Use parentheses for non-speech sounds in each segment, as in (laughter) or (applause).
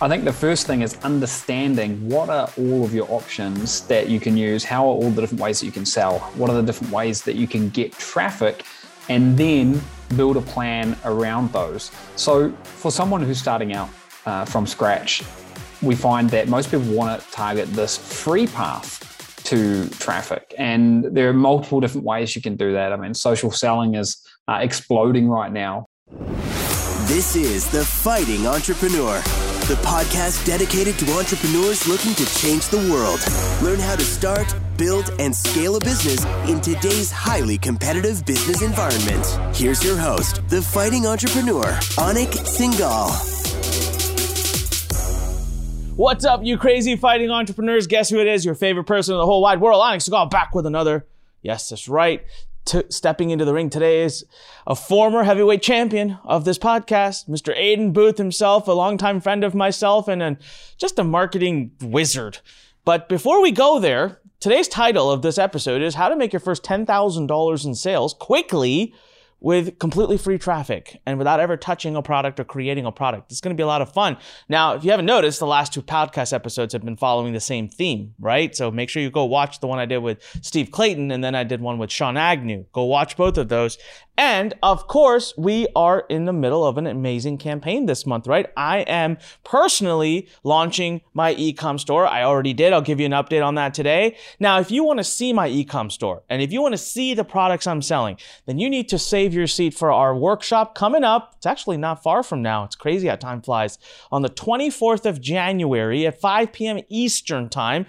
I think the first thing is understanding what are all of your options that you can use, how are all the different ways that you can sell, what are the different ways that you can get traffic, and then build a plan around those. So, for someone who's starting out uh, from scratch, we find that most people want to target this free path to traffic. And there are multiple different ways you can do that. I mean, social selling is uh, exploding right now. This is The Fighting Entrepreneur, the podcast dedicated to entrepreneurs looking to change the world. Learn how to start, build, and scale a business in today's highly competitive business environment. Here's your host, The Fighting Entrepreneur, Anik Singal. What's up, you crazy fighting entrepreneurs? Guess who it is? Your favorite person in the whole wide world. Anik Singal back with another. Yes, that's right. T- stepping into the ring today is a former heavyweight champion of this podcast, Mr. Aidan Booth himself, a longtime friend of myself, and just a marketing wizard. But before we go there, today's title of this episode is How to Make Your First $10,000 in Sales Quickly with completely free traffic and without ever touching a product or creating a product. It's going to be a lot of fun. Now, if you haven't noticed, the last two podcast episodes have been following the same theme, right? So make sure you go watch the one I did with Steve Clayton and then I did one with Sean Agnew. Go watch both of those and of course, we are in the middle of an amazing campaign this month, right? I am personally launching my ecom store. I already did. I'll give you an update on that today. Now, if you want to see my ecom store and if you want to see the products I'm selling, then you need to save your seat for our workshop coming up. It's actually not far from now. It's crazy how time flies. On the 24th of January at 5 p.m. Eastern time.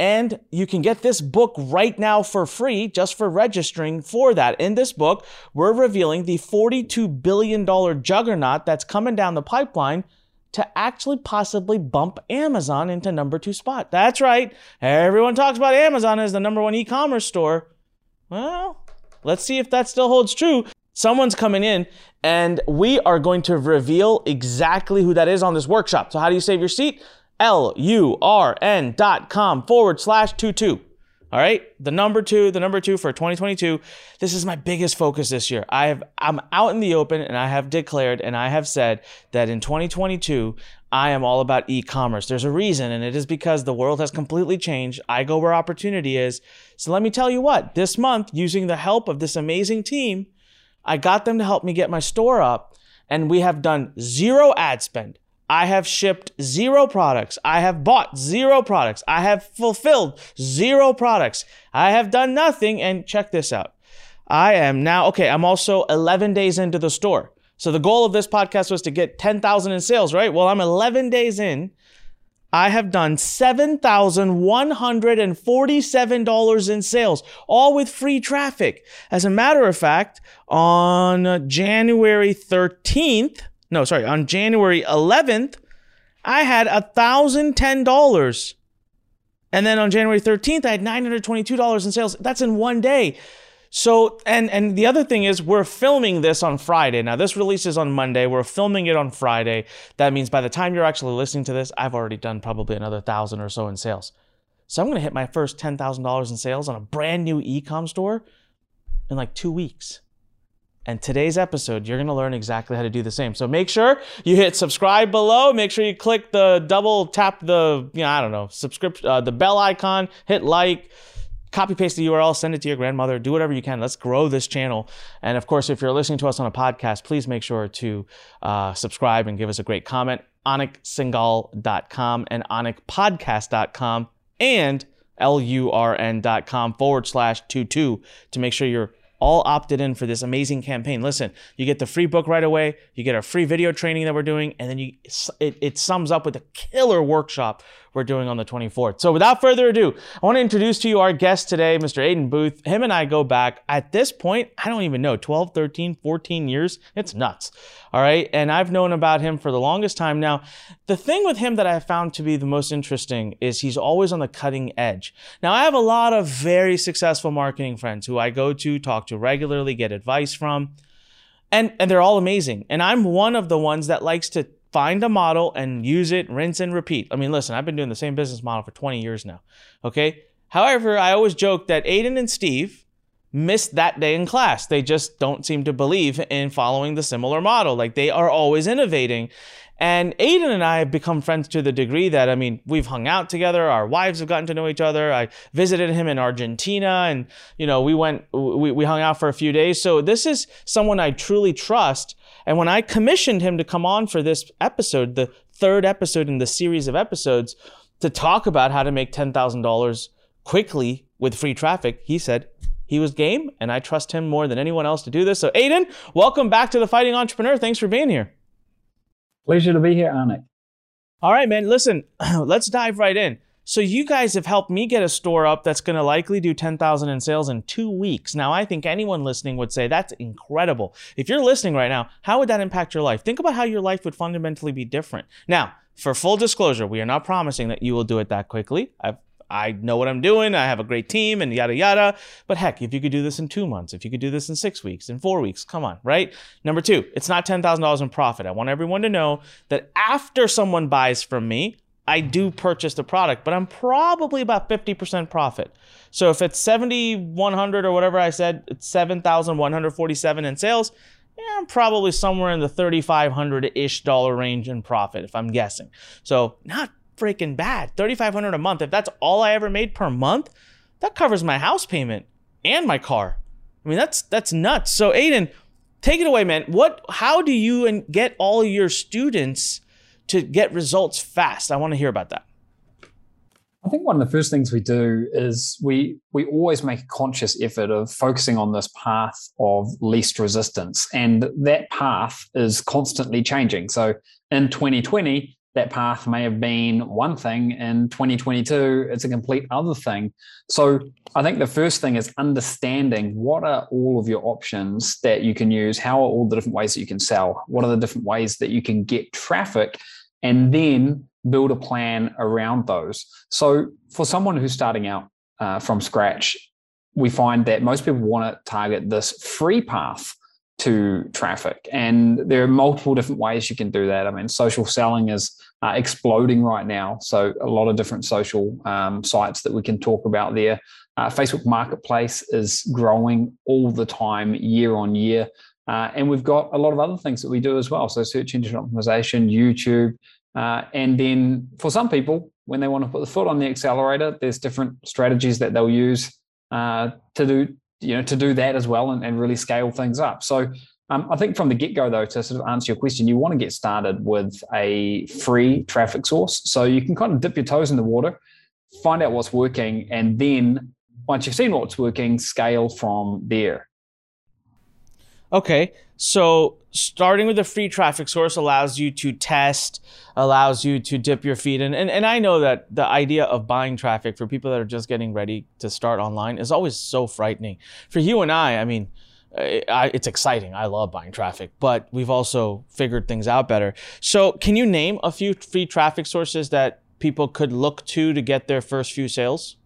And you can get this book right now for free just for registering for that. In this book, we're revealing the $42 billion juggernaut that's coming down the pipeline to actually possibly bump Amazon into number two spot. That's right. Everyone talks about Amazon as the number one e-commerce store. Well, let's see if that still holds true. Someone's coming in and we are going to reveal exactly who that is on this workshop. So how do you save your seat? L-U-R-N dot com forward slash two two. All right. The number two, the number two for 2022. This is my biggest focus this year. I have, I'm out in the open and I have declared and I have said that in 2022, I am all about e-commerce. There's a reason and it is because the world has completely changed. I go where opportunity is. So let me tell you what, this month, using the help of this amazing team, I got them to help me get my store up and we have done zero ad spend. I have shipped zero products. I have bought zero products. I have fulfilled zero products. I have done nothing. And check this out. I am now, okay, I'm also 11 days into the store. So the goal of this podcast was to get 10,000 in sales, right? Well, I'm 11 days in. I have done $7,147 in sales, all with free traffic. As a matter of fact, on January 13th, no, sorry, on January 11th, I had $1,010. And then on January 13th, I had $922 in sales. That's in one day. So, and and the other thing is we're filming this on Friday. Now this releases on Monday. We're filming it on Friday. That means by the time you're actually listening to this, I've already done probably another thousand or so in sales. So I'm going to hit my first $10,000 in sales on a brand new e-com store in like 2 weeks. And today's episode, you're to learn exactly how to do the same. So make sure you hit subscribe below. Make sure you click the double tap the, you know, I don't know, subscription, uh, the bell icon, hit like, copy paste the URL, send it to your grandmother, do whatever you can. Let's grow this channel. And of course, if you're listening to us on a podcast, please make sure to uh, subscribe and give us a great comment. AnikSingal.com and AnikPodcast.com and L-U-R-N.com forward slash two two to make sure you're all opted in for this amazing campaign. Listen, you get the free book right away, you get our free video training that we're doing, and then you it, it sums up with a killer workshop we're doing on the 24th. So without further ado, I want to introduce to you our guest today, Mr. Aidan Booth. Him and I go back at this point, I don't even know, 12, 13, 14 years. It's nuts. All right. And I've known about him for the longest time now. The thing with him that I found to be the most interesting is he's always on the cutting edge. Now, I have a lot of very successful marketing friends who I go to, talk to regularly, get advice from. And, and they're all amazing. And I'm one of the ones that likes to find a model and use it, rinse and repeat. I mean, listen, I've been doing the same business model for 20 years now. Okay. However, I always joke that Aidan and Steve missed that day in class. They just don't seem to believe in following the similar model. Like they are always innovating. And Aidan and I have become friends to the degree that, I mean, we've hung out together. Our wives have gotten to know each other. I visited him in Argentina and, you know, we went, we, we hung out for a few days. So this is someone I truly trust. And when I commissioned him to come on for this episode, the third episode in the series of episodes, to talk about how to make $10,000 quickly with free traffic, he said, he was game, and I trust him more than anyone else to do this. So, Aidan, welcome back to the Fighting Entrepreneur. Thanks for being here. Pleasure to be here, Anik. All right, man. Listen, (clears throat) let's dive right in. So you guys have helped me get a store up that's going to likely do 10,000 in sales in 2 weeks. Now, I think anyone listening would say that's incredible. If you're listening right now, how would that impact your life? Think about how your life would fundamentally be different. Now, for full disclosure, we are not promising that you will do it that quickly. I've I know what I'm doing. I have a great team and yada yada. But heck, if you could do this in two months, if you could do this in six weeks, in four weeks, come on, right? Number two, it's not $10,000 in profit. I want everyone to know that after someone buys from me, I do purchase the product, but I'm probably about 50% profit. So if it's 7,100 or whatever I said, it's 7,147 in sales. Yeah, I'm probably somewhere in the 3,500 ish dollar range in profit, if I'm guessing. So not freaking bad. 3500 a month. If that's all I ever made per month, that covers my house payment and my car. I mean, that's that's nuts. So Aidan, take it away, man. What how do you get all your students to get results fast? I want to hear about that. I think one of the first things we do is we we always make a conscious effort of focusing on this path of least resistance and that path is constantly changing. So in 2020 that path may have been one thing in 2022 it's a complete other thing. So i think the first thing is understanding what are all of your options that you can use how are all the different ways that you can sell what are the different ways that you can get traffic and then build a plan around those. So for someone who's starting out uh, from scratch we find that most people want to target this free path to traffic. And there are multiple different ways you can do that. I mean, social selling is uh, exploding right now. So, a lot of different social um, sites that we can talk about there. Uh, Facebook Marketplace is growing all the time, year on year. Uh, and we've got a lot of other things that we do as well. So, search engine optimization, YouTube. Uh, and then for some people, when they want to put the foot on the accelerator, there's different strategies that they'll use uh, to do you know to do that as well and, and really scale things up so um, I think from the get go, though, to sort of answer your question, you want to get started with a free traffic source. So you can kind of dip your toes in the water, find out what's working, and then once you've seen what's working, scale from there. Okay. So starting with a free traffic source allows you to test, allows you to dip your feet in. And, and I know that the idea of buying traffic for people that are just getting ready to start online is always so frightening. For you and I, I mean, it's exciting. I love buying traffic, but we've also figured things out better. So, can you name a few free traffic sources that people could look to to get their first few sales?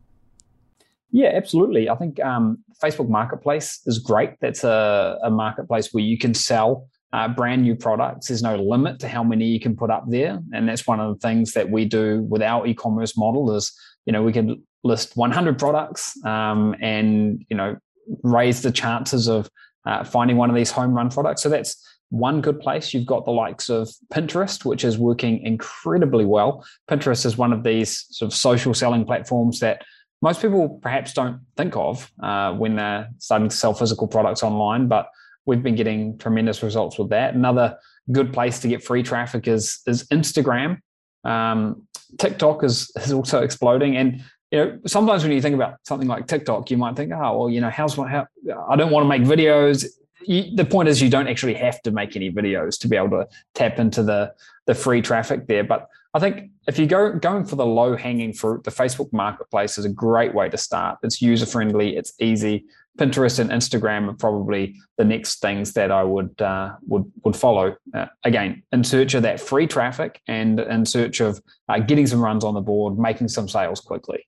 Yeah, absolutely. I think um, Facebook Marketplace is great. That's a, a marketplace where you can sell uh, brand new products. There's no limit to how many you can put up there, and that's one of the things that we do with our e-commerce model. Is you know we can list 100 products um, and you know raise the chances of uh, finding one of these home run products. So that's one good place. You've got the likes of Pinterest, which is working incredibly well. Pinterest is one of these sort of social selling platforms that most people perhaps don't think of uh, when they're starting to sell physical products online, but we've been getting tremendous results with that. Another good place to get free traffic is is Instagram. Um, TikTok is is also exploding, and you know sometimes when you think about something like TikTok, you might think, oh well, you know, how's my how I don't want to make videos. You, the point is, you don't actually have to make any videos to be able to tap into the the free traffic there. But I think if you go going for the low hanging fruit, the Facebook Marketplace is a great way to start. It's user friendly, it's easy. Pinterest and Instagram are probably the next things that I would uh, would would follow. Uh, again, in search of that free traffic and in search of uh, getting some runs on the board, making some sales quickly.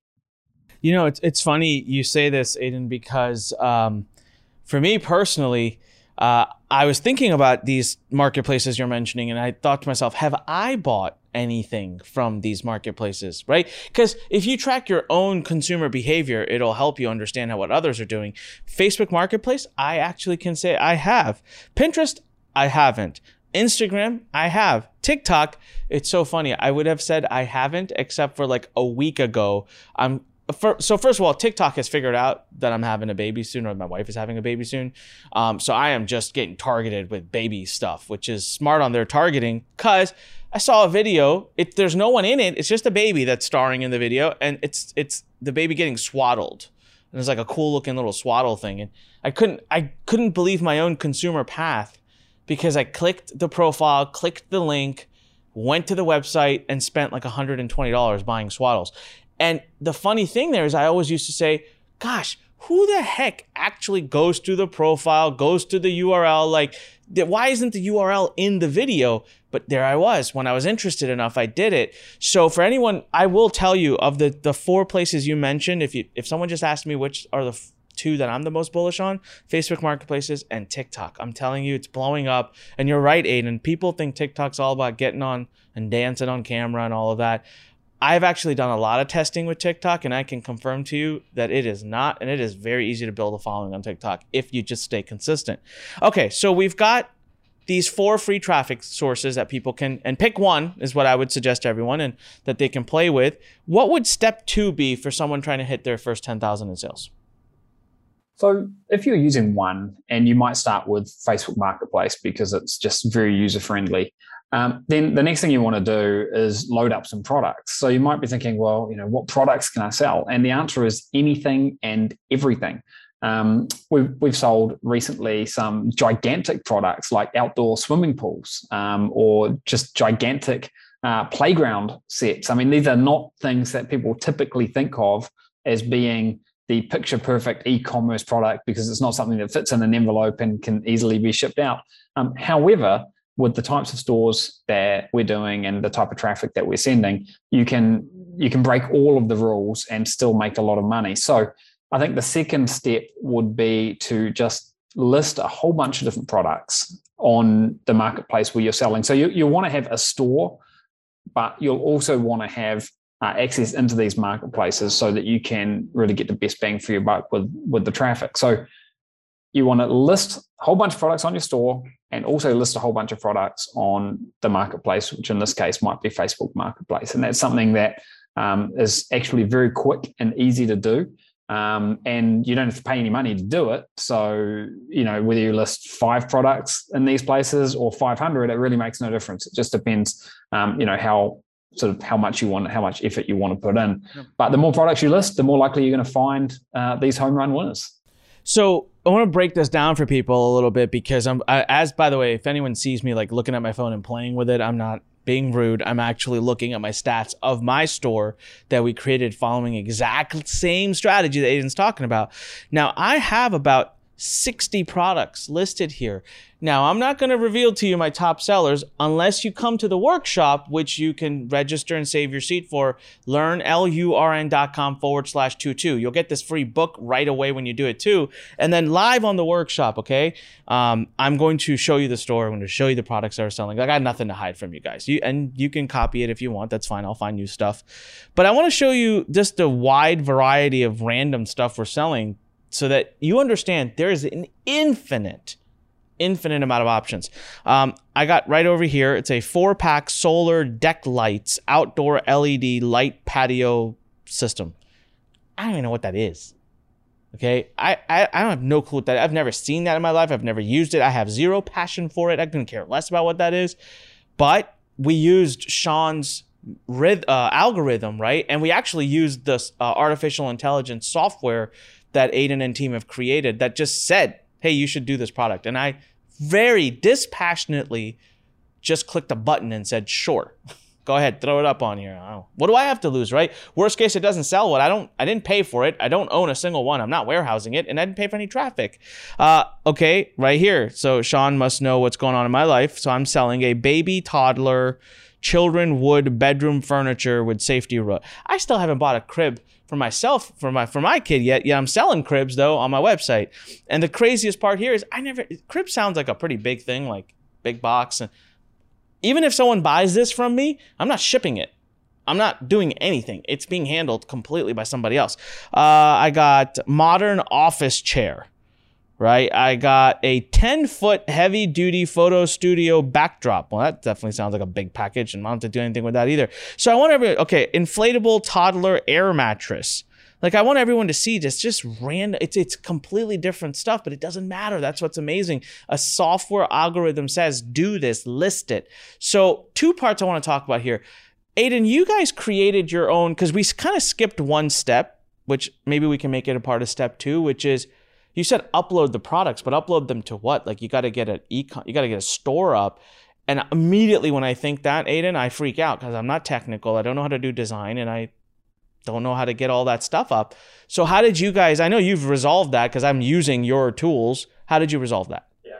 You know, it's it's funny you say this, Aidan, because um, for me personally, uh, I was thinking about these marketplaces you're mentioning, and I thought to myself, have I bought anything from these marketplaces, right? Because if you track your own consumer behavior, it'll help you understand how what others are doing. Facebook Marketplace, I actually can say I have. Pinterest, I haven't. Instagram, I have. TikTok, it's so funny. I would have said I haven't, except for like a week ago. I'm for, so first of all, TikTok has figured out that I'm having a baby soon, or my wife is having a baby soon. Um, so I am just getting targeted with baby stuff, which is smart on their targeting. Cause I saw a video. It, there's no one in it. It's just a baby that's starring in the video, and it's it's the baby getting swaddled, and it's like a cool looking little swaddle thing. And I couldn't I couldn't believe my own consumer path because I clicked the profile, clicked the link, went to the website, and spent like $120 buying swaddles. And the funny thing there is, I always used to say, gosh, who the heck actually goes to the profile, goes to the URL? Like, why isn't the URL in the video? But there I was. When I was interested enough, I did it. So for anyone, I will tell you of the the four places you mentioned. If you if someone just asked me which are the two that I'm the most bullish on Facebook marketplaces and TikTok. I'm telling you, it's blowing up. And you're right, Aidan. People think TikTok's all about getting on and dancing on camera and all of that. I've actually done a lot of testing with TikTok, and I can confirm to you that it is not, and it is very easy to build a following on TikTok if you just stay consistent. Okay, so we've got these four free traffic sources that people can and pick one is what I would suggest to everyone and that they can play with. What would step two be for someone trying to hit their first 10,000 in sales? So if you're using one, and you might start with Facebook Marketplace because it's just very user friendly, um, then the next thing you want to do is load up some products. So you might be thinking, well, you know, what products can I sell? And the answer is anything and everything. Um, we've, we've sold recently some gigantic products like outdoor swimming pools um, or just gigantic uh, playground sets. I mean, these are not things that people typically think of as being the picture perfect e-commerce product because it's not something that fits in an envelope and can easily be shipped out. Um, however, with the types of stores that we're doing and the type of traffic that we're sending, you can you can break all of the rules and still make a lot of money. So I think the second step would be to just list a whole bunch of different products on the marketplace where you're selling. So you, you want to have a store, but you'll also want to have uh, access into these marketplaces so that you can really get the best bang for your buck with with the traffic. So you want to list a whole bunch of products on your store and also list a whole bunch of products on the marketplace, which in this case might be Facebook Marketplace, and that's something that um, is actually very quick and easy to do. Um, and you don't have to pay any money to do it. So, you know, whether you list five products in these places or 500, it really makes no difference. It just depends, um, you know, how sort of how much you want, how much effort you want to put in. But the more products you list, the more likely you're going to find uh, these home run winners. So I want to break this down for people a little bit because I'm, I, as by the way, if anyone sees me like looking at my phone and playing with it, I'm not being rude. I'm actually looking at my stats of my store that we created following exact same strategy that Aidan's talking about. Now I have about 60 products listed here. Now, I'm not going to reveal to you my top sellers unless you come to the workshop, which you can register and save your seat for. Lurn, L-U-R-N.com forward slash two two. You'll get this free book right away when you do it too. And then live on the workshop, okay? Um, I'm going to show you the store. I'm going to show you the products that are selling. I got nothing to hide from you guys. You, and you can copy it if you want. That's fine. I'll find new stuff. But I want to show you just a wide variety of random stuff we're selling so that you understand there is an infinite infinite amount of options. Um, I got right over here. It's a four pack solar deck lights outdoor LED light patio system. I don't even know what that is. Okay, I, I, I don't have no clue what that. I've never seen that in my life. I've never used it. I have zero passion for it. I couldn't care less about what that is. But we used Sean's uh, algorithm, right? And we actually used this uh, artificial intelligence software that Aidan and team have created that just said hey, you should do this product. And I very dispassionately just clicked a button and said, sure. (laughs) Go ahead, throw it up on here. What do I have to lose, right? Worst case, it doesn't sell. What I don't, I didn't pay for it. I don't own a single one. I'm not warehousing it, and I didn't pay for any traffic. Uh, okay, right here. So Sean must know what's going on in my life. So I'm selling a baby toddler children wood bedroom furniture with safety row. I still haven't bought a crib for myself for my for my kid yet. Yeah, I'm selling cribs though on my website. And the craziest part here is I never crib sounds like a pretty big thing, like big box. And even if someone buys this from me, I'm not shipping it. I'm not doing anything. It's being handled completely by somebody else. Uh, I got modern office chair. Right? I got a 10 foot heavy duty photo studio backdrop. Well, that definitely sounds like a big package, and have to do anything with that either. So I want every okay, inflatable toddler air mattress. Like I want everyone to see this just random. It's it's completely different stuff, but it doesn't matter. That's what's amazing. A software algorithm says do this, list it. So two parts I want to talk about here. Aidan, you guys created your own because we kind of skipped one step, which maybe we can make it a part of step two, which is you said upload the products, but upload them to what? Like you got to get an ecom, you got to get a store up. And immediately when I think that, Aidan, I freak out because I'm not technical. I don't know how to do design, and I don't know how to get all that stuff up. So how did you guys? I know you've resolved that because I'm using your tools. How did you resolve that? Yeah.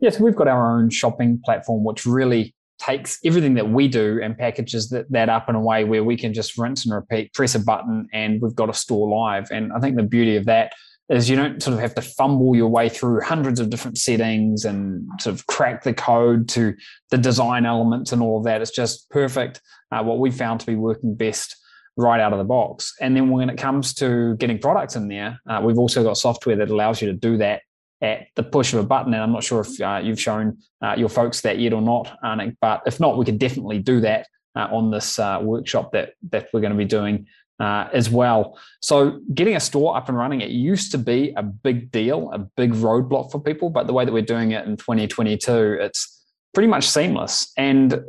Yes, we've got our own shopping platform, which really takes everything that we do and packages that, that up in a way where we can just rinse and repeat, press a button, and we've got a store live. And I think the beauty of that is you don't sort of have to fumble your way through hundreds of different settings and sort of crack the code to the design elements and all of that. It's just perfect. Uh, what we found to be working best right out of the box. And then when it comes to getting products in there, uh, we've also got software that allows you to do that at the push of a button. And I'm not sure if uh, you've shown uh, your folks that yet or not, Anik, but if not, we could definitely do that uh, on this uh, workshop that that we're going to be doing uh, as well. So getting a store up and running, it used to be a big deal, a big roadblock for people, but the way that we're doing it in 2022, it's pretty much seamless. And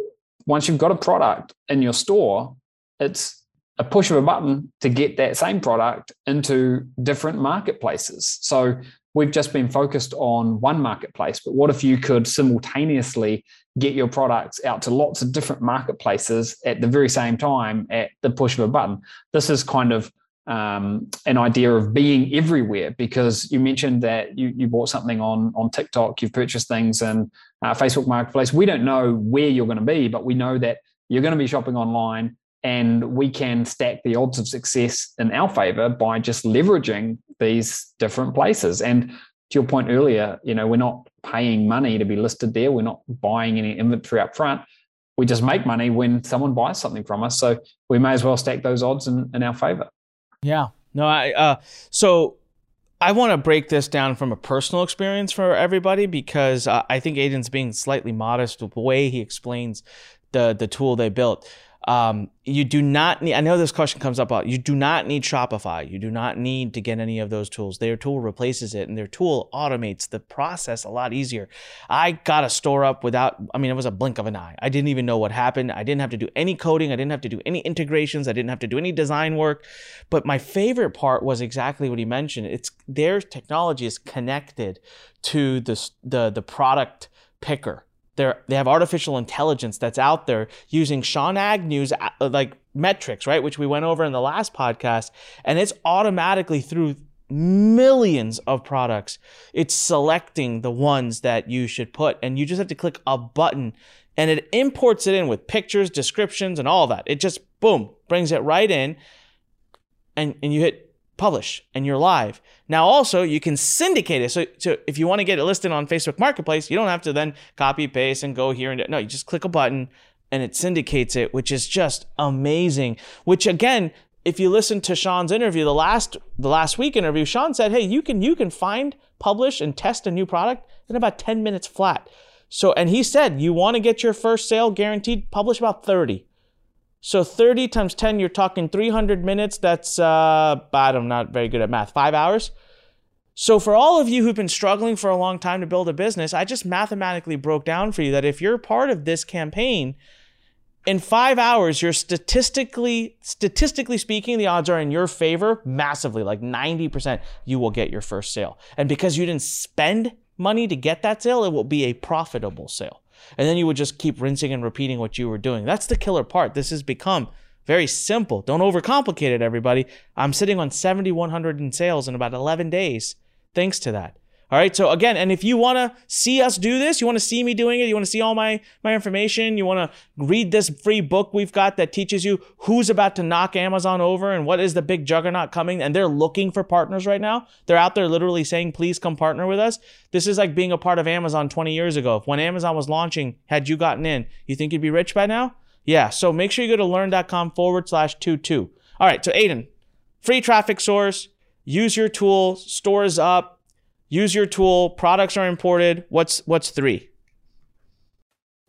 once you've got a product in your store, it's a push of a button to get that same product into different marketplaces. So we've just been focused on one marketplace, but what if you could simultaneously get your products out to lots of different marketplaces at the very same time at the push of a button? This is kind of um, an idea of being everywhere because you mentioned that you, you bought something on on TikTok, you've purchased things in uh, Facebook Marketplace. We don't know where you're going to be, but we know that you're going to be shopping online and we can stack the odds of success in our favor by just leveraging these different places. And to your point earlier you know we're not paying money to be listed there. We're not buying any inventory up front. We just make money when someone buys something from us. So we may as well stack those odds in, in our favor. Yeah. No i uh so I want to break this down from a personal experience for everybody because uh, I think Aidan's being slightly modest with the way he explains the the tool they built. Um, you do not need, I know this question comes up a lot. You do not need Shopify. You do not need to get any of those tools. Their tool replaces it and their tool automates the process a lot easier. I got a store up without, I mean, it was a blink of an eye. I didn't even know what happened. I didn't have to do any coding. I didn't have to do any integrations. I didn't have to do any design work. But my favorite part was exactly what he mentioned. It's their technology is connected to the, the, the product picker they're, they have artificial intelligence that's out there using Sean Agnew's uh, like metrics, right? Which we went over in the last podcast. And it's automatically through millions of products. It's selecting the ones that you should put. And you just have to click a button and it imports it in with pictures, descriptions, and all that. It just boom, brings it right in. And, and you hit publish and you're live. Now also you can syndicate it. So, so if you want to get it listed on Facebook Marketplace, you don't have to then copy paste and go here and no, you just click a button and it syndicates it, which is just amazing. Which again, if you listen to Sean's interview, the last the last week interview, Sean said, "Hey, you can you can find, publish, and test a new product in about 10 minutes flat." So, and he said, you want to get your first sale guaranteed, publish about 30. So 30 times 10, you're talking 300 minutes. That's, uh. I'm not very good at math. Five hours. So for all of you who've been struggling for a long time to build a business, I just mathematically broke down for you that if you're part of this campaign, in five hours, you're statistically, statistically speaking, the odds are in your favor massively, like 90%, you will get your first sale. And because you didn't spend money to get that sale, it will be a profitable sale. And then you would just keep rinsing and repeating what you were doing. That's the killer part. This has become very simple. Don't overcomplicate it, everybody. I'm sitting on 7,100 in sales in about 11 days thanks to that. All right. So again, and if you want to see us do this, you want to see me doing it, you want to see all my my information, you want to read this free book we've got that teaches you who's about to knock Amazon over and what is the big juggernaut coming and they're looking for partners right now. They're out there literally saying, "Please come partner with us." This is like being a part of Amazon 20 years ago. When Amazon was launching, had you gotten in, you think you'd be rich by now? Yeah. So make sure you go to lurn.com forward slash two two. All right. So Aidan, free traffic source, use your tool, stores up use your tool, products are imported. What's what's three?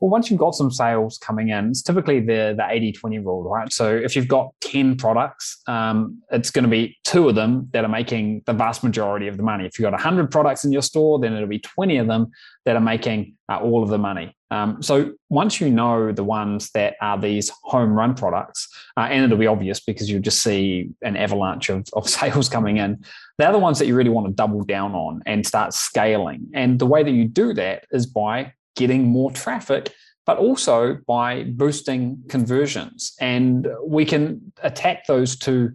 Well, once you've got some sales coming in, it's typically the the 80 20 rule, right? So if you've got 10 products, um, it's going to be two of them that are making the vast majority of the money. If you've got 100 products in your store, then it'll be 20 of them that are making uh, all of the money. Um, so once you know the ones that are these home run products, uh, and it'll be obvious because you'll just see an avalanche of, of (laughs) sales coming in, they're the ones that you really want to double down on and start scaling. And the way that you do that is by getting more traffic, but also by boosting conversions. And we can attack those two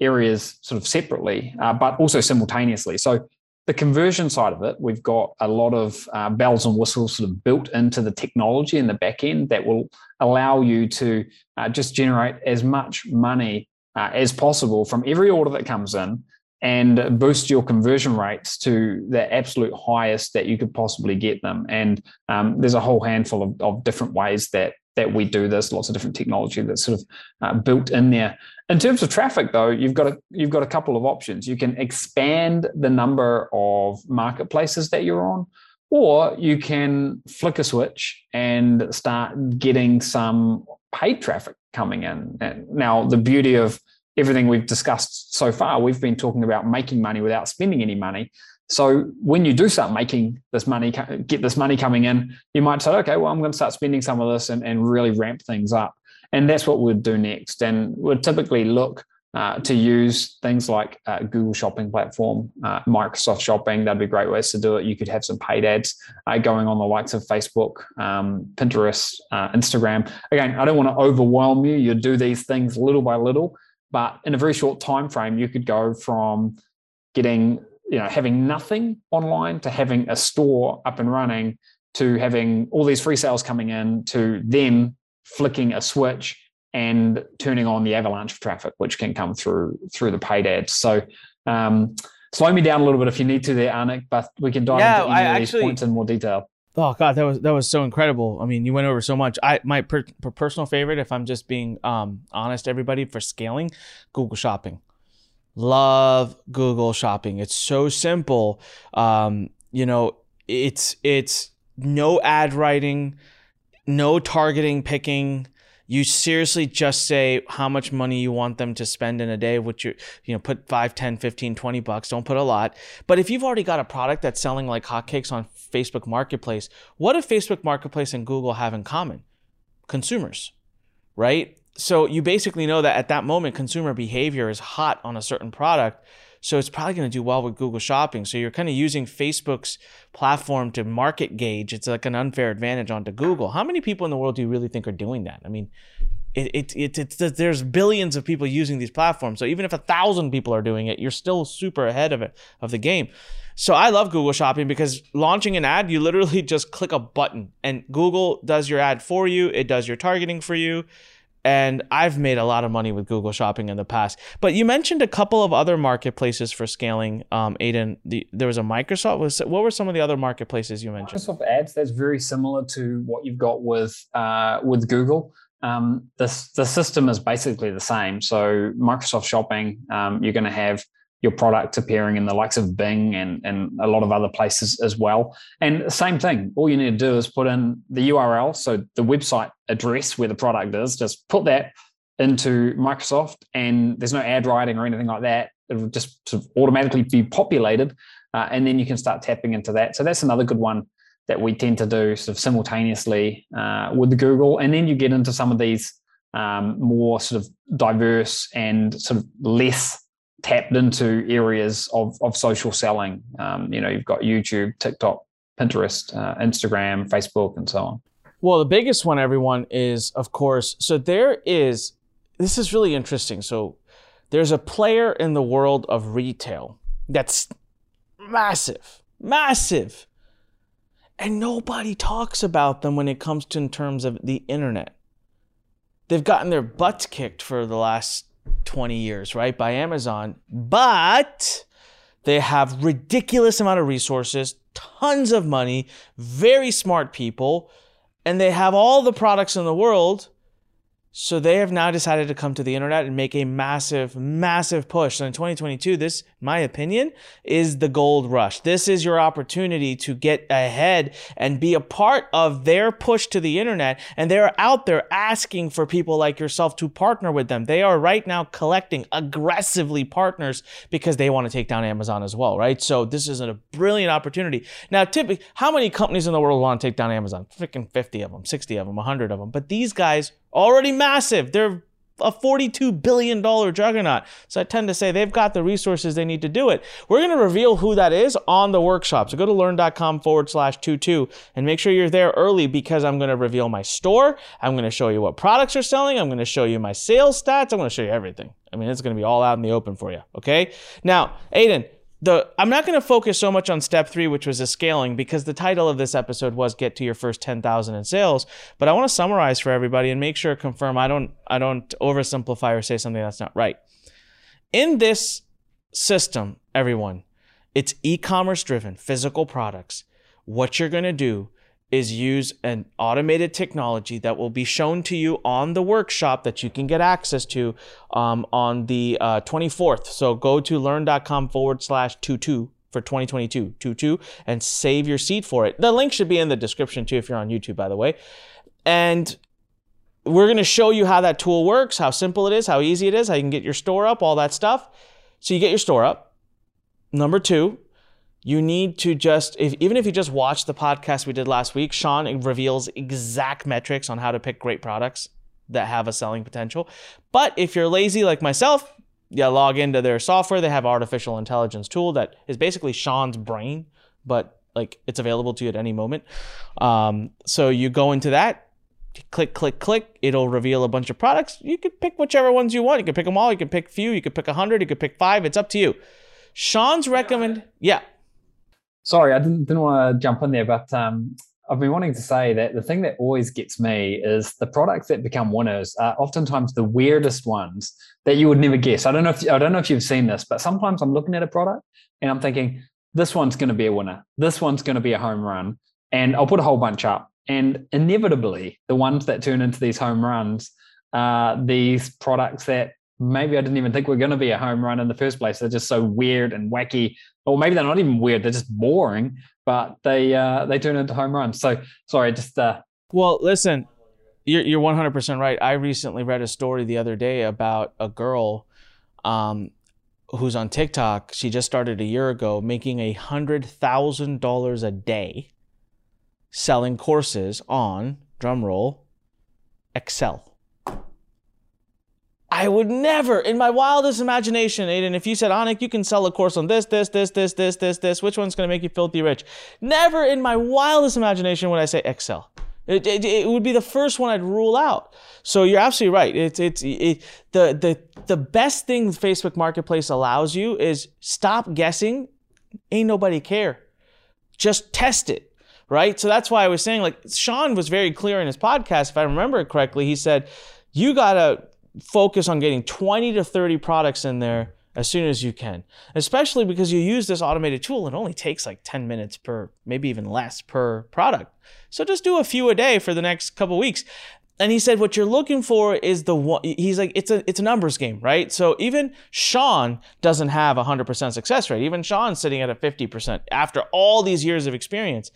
areas sort of separately, uh, but also simultaneously. So the conversion side of it, we've got a lot of uh, bells and whistles sort of built into the technology in the back end that will allow you to uh, just generate as much money uh, as possible from every order that comes in and boost your conversion rates to the absolute highest that you could possibly get them. And um, there's a whole handful of, of, different ways that that we do this. Lots of different technology that's sort of uh, built in there. In terms of traffic, though, you've got a you've got a couple of options. You can expand the number of marketplaces that you're on, or you can flick a switch and start getting some paid traffic coming in. And now, the beauty of everything we've discussed so far, we've been talking about making money without spending any money. So when you do start making this money, get this money coming in, you might say, okay, well, I'm going to start spending some of this and, and really ramp things up. And that's what we'd do next. And we'd typically look uh, to use things like uh, Google Shopping platform, uh, Microsoft Shopping. That'd be great ways to do it. You could have some paid ads uh, going on the likes of Facebook, um, Pinterest, uh, Instagram. Again, I don't want to overwhelm you. You do these things little by little. But in a very short time frame, you could go from getting, you know, having nothing online to having a store up and running to having all these free sales coming in to then flicking a switch and turning on the avalanche of traffic, which can come through through the paid ads. So um, slow me down a little bit if you need to there, Anik, but we can dive yeah, into any I of these points in more detail. Oh God, that was that was so incredible. I mean, you went over so much. I my per, per personal favorite, if I'm just being um, honest, everybody for scaling, Google Shopping. Love Google Shopping. It's so simple. Um, you know, it's it's no ad writing, no targeting picking you seriously just say how much money you want them to spend in a day which you you know put 5 10 15 20 bucks. Don't put a lot. But if you've already got a product that's selling like hotcakes on facebook marketplace what do facebook marketplace and google have in common? Consumers right? So you basically know that at that moment consumer behavior is hot on a certain product so it's probably going to do well with Google Shopping. So you're kind of using Facebook's platform to market gauge. It's like an unfair advantage onto Google. How many people in the world do you really think are doing that? I mean, it, it, it, it's there's billions of people using these platforms. So even if a thousand people are doing it, you're still super ahead of it of the game. So I love Google Shopping because launching an ad, you literally (laughs) just click a button and Google does your ad for you. It does your targeting for you and I've made a lot of money with Google Shopping in the past. But you mentioned a couple of other marketplaces for scaling. Um, Aidan, the, there was a Microsoft. Was what were some of the other marketplaces you mentioned? Microsoft Ads. That's very similar to what you've got with uh, with Google. Um, the the system is basically the same. So Microsoft Shopping, um, you're going to have your product appearing in the likes of Bing and, and a lot of other places as well. And same thing, all you need to do is put in the URL, so the website address where the product is, just put that into Microsoft, and there's no ad writing or anything like that. It'll just sort of automatically be populated, uh, and then you can start tapping into that. So that's another good one that we tend to do sort of simultaneously uh, with Google. And then you get into some of these um, more sort of diverse and sort of less tapped into areas of, of social selling. Um, you know, you've got YouTube, TikTok, Pinterest, uh, Instagram, Facebook, and so on. Well, the biggest one, everyone, is of course. So there is. This is really interesting. So there's a player in the world of retail that's massive, massive, and nobody talks about them when it comes to in terms of the internet. They've gotten their butts kicked for the last 20 years, right, by Amazon, but they have ridiculous amount of resources, tons of money, very smart people, and they have all the products in the world, So they have now decided to come to the internet and make a massive, massive push. So in 2022, this, my opinion, is the gold rush. This is your opportunity to get ahead and be a part of their push to the internet. And they're out there asking for people like yourself to partner with them. They are right now collecting aggressively partners because they want to take down Amazon as well, right? So this is a brilliant opportunity. Now, typically, how many companies in the world want to take down Amazon? Freaking 50 of them, 60 of them, 100 of them. But these guys already massive. They're a $42 billion juggernaut. So I tend to say they've got the resources they need to do it. We're going to reveal who that is on the workshop. So go to lurn.com forward slash 22 and make sure you're there early because I'm going to reveal my store. I'm going to show you what products are selling. I'm going to show you my sales stats. I'm going to show you everything. I mean, it's going to be all out in the open for you. Okay. Now, Aidan, the I'm not going to focus so much on step three, which was the scaling, because the title of this episode was "Get to Your First Ten Thousand in Sales." But I want to summarize for everybody and make sure confirm I don't I don't oversimplify or say something that's not right. In this system, everyone, it's e-commerce driven, physical products. What you're going to do is use an automated technology that will be shown to you on the workshop that you can get access to um, on the uh, 24th. So go to lurn.com forward slash 22 for 2022, 22, and save your seat for it. The link should be in the description too if you're on YouTube, by the way. And we're going to show you how that tool works, how simple it is, how easy it is, how you can get your store up, all that stuff. So you get your store up. Number two, you need to just if, even if you just watch the podcast we did last week sean reveals exact metrics on how to pick great products that have a selling potential. But if you're lazy like myself you log into their software. They have artificial intelligence tool that is basically sean's brain but like it's available to you at any moment. Um, so you go into that click click click. It'll reveal a bunch of products. You can pick whichever ones you want. You can pick them all. You can pick few. You can pick a hundred. You can pick five. It's up to you. Sean's recommend yeah Sorry, I didn't, didn't want to jump in there, but um, I've been wanting to say that the thing that always gets me is the products that become winners are oftentimes the weirdest ones that you would never guess. I don't know if I don't know if you've seen this, but sometimes I'm looking at a product and I'm thinking this one's going to be a winner, this one's going to be a home run, and I'll put a whole bunch up. And inevitably, the ones that turn into these home runs are these products that maybe I didn't even think we're going to be a home run in the first place. They're just so weird and wacky or maybe they're not even weird; they're just boring, but they uh, they turn into home runs. So sorry, just uh, well, listen, you're you're 100 percent right. I recently read a story the other day about a girl. Um, who's on TikTok, she just started a year ago making a hundred thousand dollars a day selling courses on drumroll Excel. I would never, in my wildest imagination, Aidan, if you said, Anik, you can sell a course on this, this, this, this, this, this, this, which one's going to make you filthy rich? Never in my wildest imagination would I say Excel. It, it, it, would be the first one I'd rule out. So you're absolutely right. It's it's it, the the the best thing Facebook Marketplace allows you is stop guessing. Ain't nobody care. Just test it, right? So that's why I was saying like Sean was very clear in his podcast. If I remember it correctly, he said you gotta focus on getting 20 to 30 products in there as soon as you can, especially because you use this automated tool. It only takes like 10 minutes per, maybe even less per product. So just do a few a day for the next couple weeks. And he said, what you're looking for is the one, he's like, it's a, it's a numbers game, right? So even Sean doesn't have a 100% success rate. Even Sean's sitting at a 50% after all these years of experience.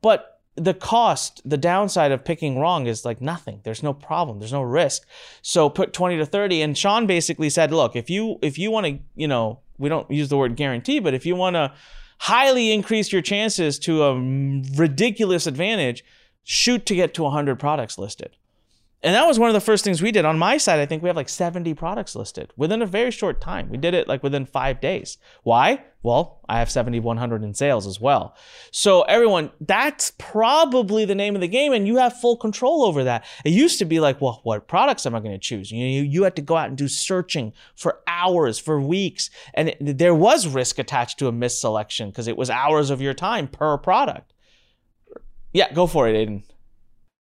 But the cost, the downside of picking wrong is like nothing. There's no problem. There's no risk. So put 20 to 30. And Sean basically said, look, if you if you want to, you know, we don't use the word guarantee, but if you want to highly increase your chances to a ridiculous advantage, shoot to get to 100 products listed. And that was one of the first things we did on my side. I think we have like 70 products listed within a very short time. We did it like within five days. Why? Well, I have 7,100 in sales as well. So everyone, that's probably the name of the game and you have full control over that. It used to be like, well, what products am I going to choose? You, you, you had to go out and do searching for hours, for weeks. And it, there was risk attached to a misselection because it was hours of your time per product. Yeah, go for it, Aidan.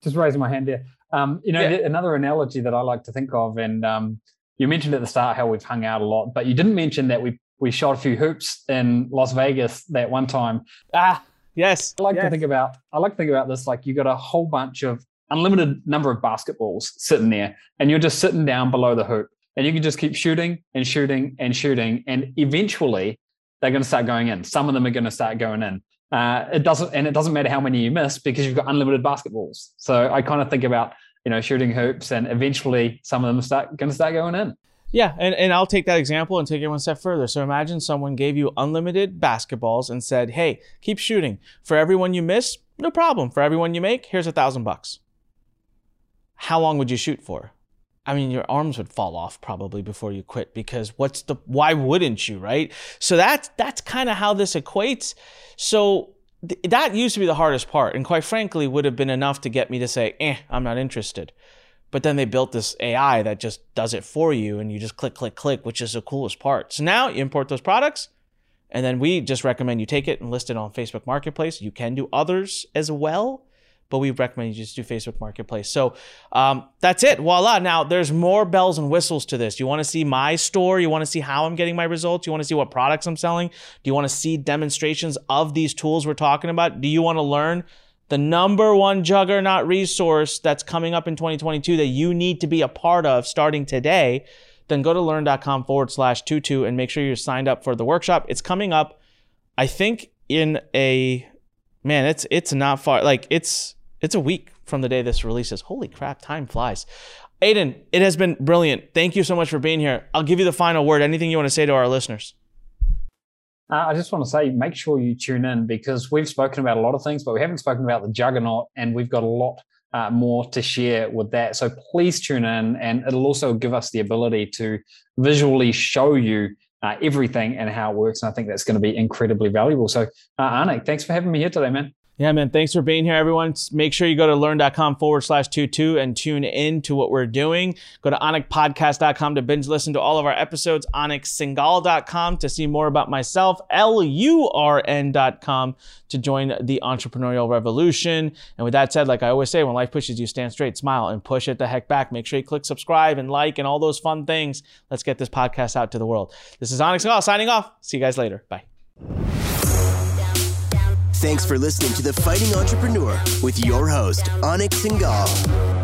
Just raising my hand here. Um, you know, yeah. another analogy that I like to think of, and um, you mentioned at the start how we've hung out a lot, but you didn't mention that we we shot a few hoops in Las Vegas that one time. Ah, yes. I like yes. to think about. I like to think about this like you got a whole bunch of unlimited number of basketballs sitting there, and you're just sitting down below the hoop, and you can just keep shooting and shooting and shooting, and eventually they're going to start going in. Some of them are going to start going in. Uh, it doesn't, and it doesn't matter how many you miss because you've got unlimited basketballs. So I kind of think about you know shooting hoops, and eventually some of them start going to start going in. Yeah, and, and I'll take that example and take it one step further. So imagine someone gave you unlimited basketballs and said, "Hey, keep shooting. For everyone you miss, no problem. For everyone you make, here's a thousand bucks." How long would you shoot for? I mean, your arms would fall off probably before you quit because what's the why wouldn't you, right? So that's that's kind of how this equates. So th- that used to be the hardest part, and quite frankly, would have been enough to get me to say, "Eh, I'm not interested." But then they built this AI that just does it for you, and you just click, click, click, which is the coolest part. So now you import those products, and then we just recommend you take it and list it on Facebook Marketplace. You can do others as well but we recommend you just do Facebook Marketplace. So um, that's it. Voila. Now there's more bells and whistles to this. You want to see my store? You want to see how I'm getting my results? You want to see what products I'm selling? Do you want to see demonstrations of these tools we're talking about? Do you want to learn the number one juggernaut resource that's coming up in 2022 that you need to be a part of starting today? Then go to lurn.com forward slash tutu and make sure you're signed up for the workshop. It's coming up, I think, in a man, it's it's not far. Like it's it's a week from the day this releases. Holy crap, time flies. Aidan, it has been brilliant. Thank you so much for being here. I'll give you the final word. Anything you want to say to our listeners? Uh, I just want to say, make sure you tune in because we've spoken about a lot of things, but we haven't spoken about the juggernaut, and we've got a lot uh, more to share with that. So please tune in, and it'll also give us the ability to visually show you uh, everything and how it works. And I think that's going to be incredibly valuable. So, uh, Anik, thanks for having me here today, man. Yeah, man. Thanks for being here, everyone. Make sure you go to lurn.com forward slash tutu and tune in to what we're doing. Go to anikpodcast.com to binge listen to all of our episodes, aniksingal.com to see more about myself, L-U-R-N.com to join the entrepreneurial revolution. And with that said, like I always say, when life pushes you, stand straight, smile, and push it the heck back. Make sure you click subscribe and like and all those fun things. Let's get this podcast out to the world. This is Anik Singal signing off. See you guys later. Bye. Thanks for listening to The Fighting Entrepreneur with your host, Anik Singal.